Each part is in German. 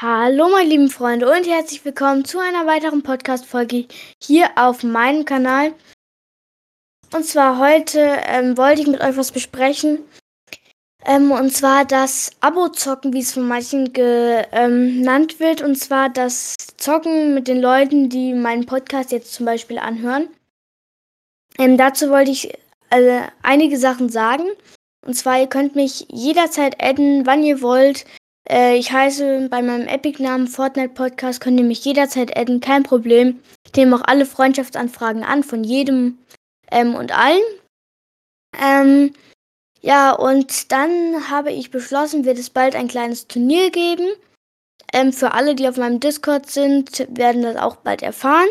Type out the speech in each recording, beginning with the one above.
Hallo, meine lieben Freunde, und herzlich willkommen zu einer weiteren Podcast-Folge hier auf meinem Kanal. Und zwar heute ähm, wollte ich mit euch was besprechen. Ähm, und zwar das Abo-Zocken, wie es von manchen genannt wird. Und zwar das Zocken mit den Leuten, die meinen Podcast jetzt zum Beispiel anhören. Ähm, dazu wollte ich äh, einige Sachen sagen. Und zwar, ihr könnt mich jederzeit adden, wann ihr wollt. Äh, ich heiße bei meinem Epic-Namen Fortnite Podcast, könnt ihr mich jederzeit adden, kein Problem. Ich nehme auch alle Freundschaftsanfragen an, von jedem ähm, und allen. Ähm, ja, und dann habe ich beschlossen, wird es bald ein kleines Turnier geben. Ähm, für alle, die auf meinem Discord sind, werden das auch bald erfahren.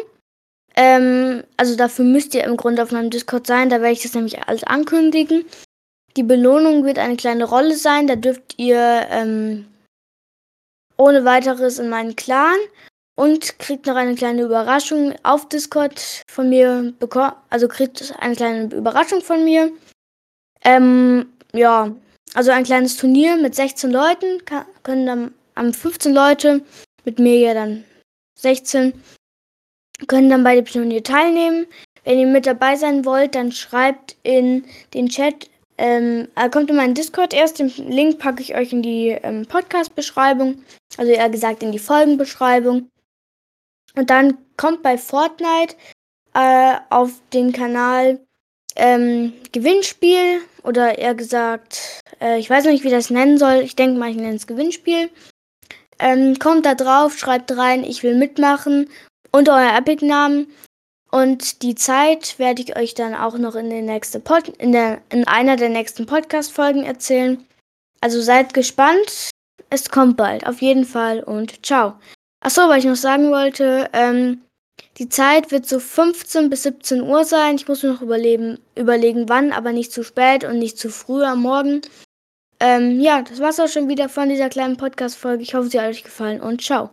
Ähm, also dafür müsst ihr im Grunde auf meinem Discord sein, da werde ich das nämlich alles ankündigen. Die Belohnung wird eine kleine Rolle sein, da dürft ihr ähm, ohne weiteres in meinen Clan und kriegt noch eine kleine Überraschung auf Discord von mir bekommen. Also kriegt eine kleine Überraschung von mir. Ähm, ja, also ein kleines Turnier mit 16 Leuten. Kann, können dann am 15 Leute, mit mir ja dann 16, können dann bei dem Turnier teilnehmen. Wenn ihr mit dabei sein wollt, dann schreibt in den Chat, ähm, kommt in meinen Discord erst. Den Link packe ich euch in die ähm, Podcast-Beschreibung. Also eher gesagt in die Folgenbeschreibung. Und dann kommt bei Fortnite äh, auf den Kanal ähm, Gewinnspiel oder eher gesagt, äh, ich weiß noch nicht, wie das nennen soll. Ich denke mal, ich nenne es Gewinnspiel. Ähm, kommt da drauf, schreibt rein, ich will mitmachen und euer Epic-Namen. Und die Zeit werde ich euch dann auch noch in, den nächste Pod in, der, in einer der nächsten Podcast-Folgen erzählen. Also seid gespannt. Es kommt bald, auf jeden Fall. Und ciao. Achso, weil ich noch sagen wollte, ähm, die Zeit wird so 15 bis 17 Uhr sein. Ich muss noch überleben, überlegen, wann, aber nicht zu spät und nicht zu früh am Morgen. Ähm, ja, das war's auch schon wieder von dieser kleinen Podcast-Folge. Ich hoffe, sie hat euch gefallen und ciao.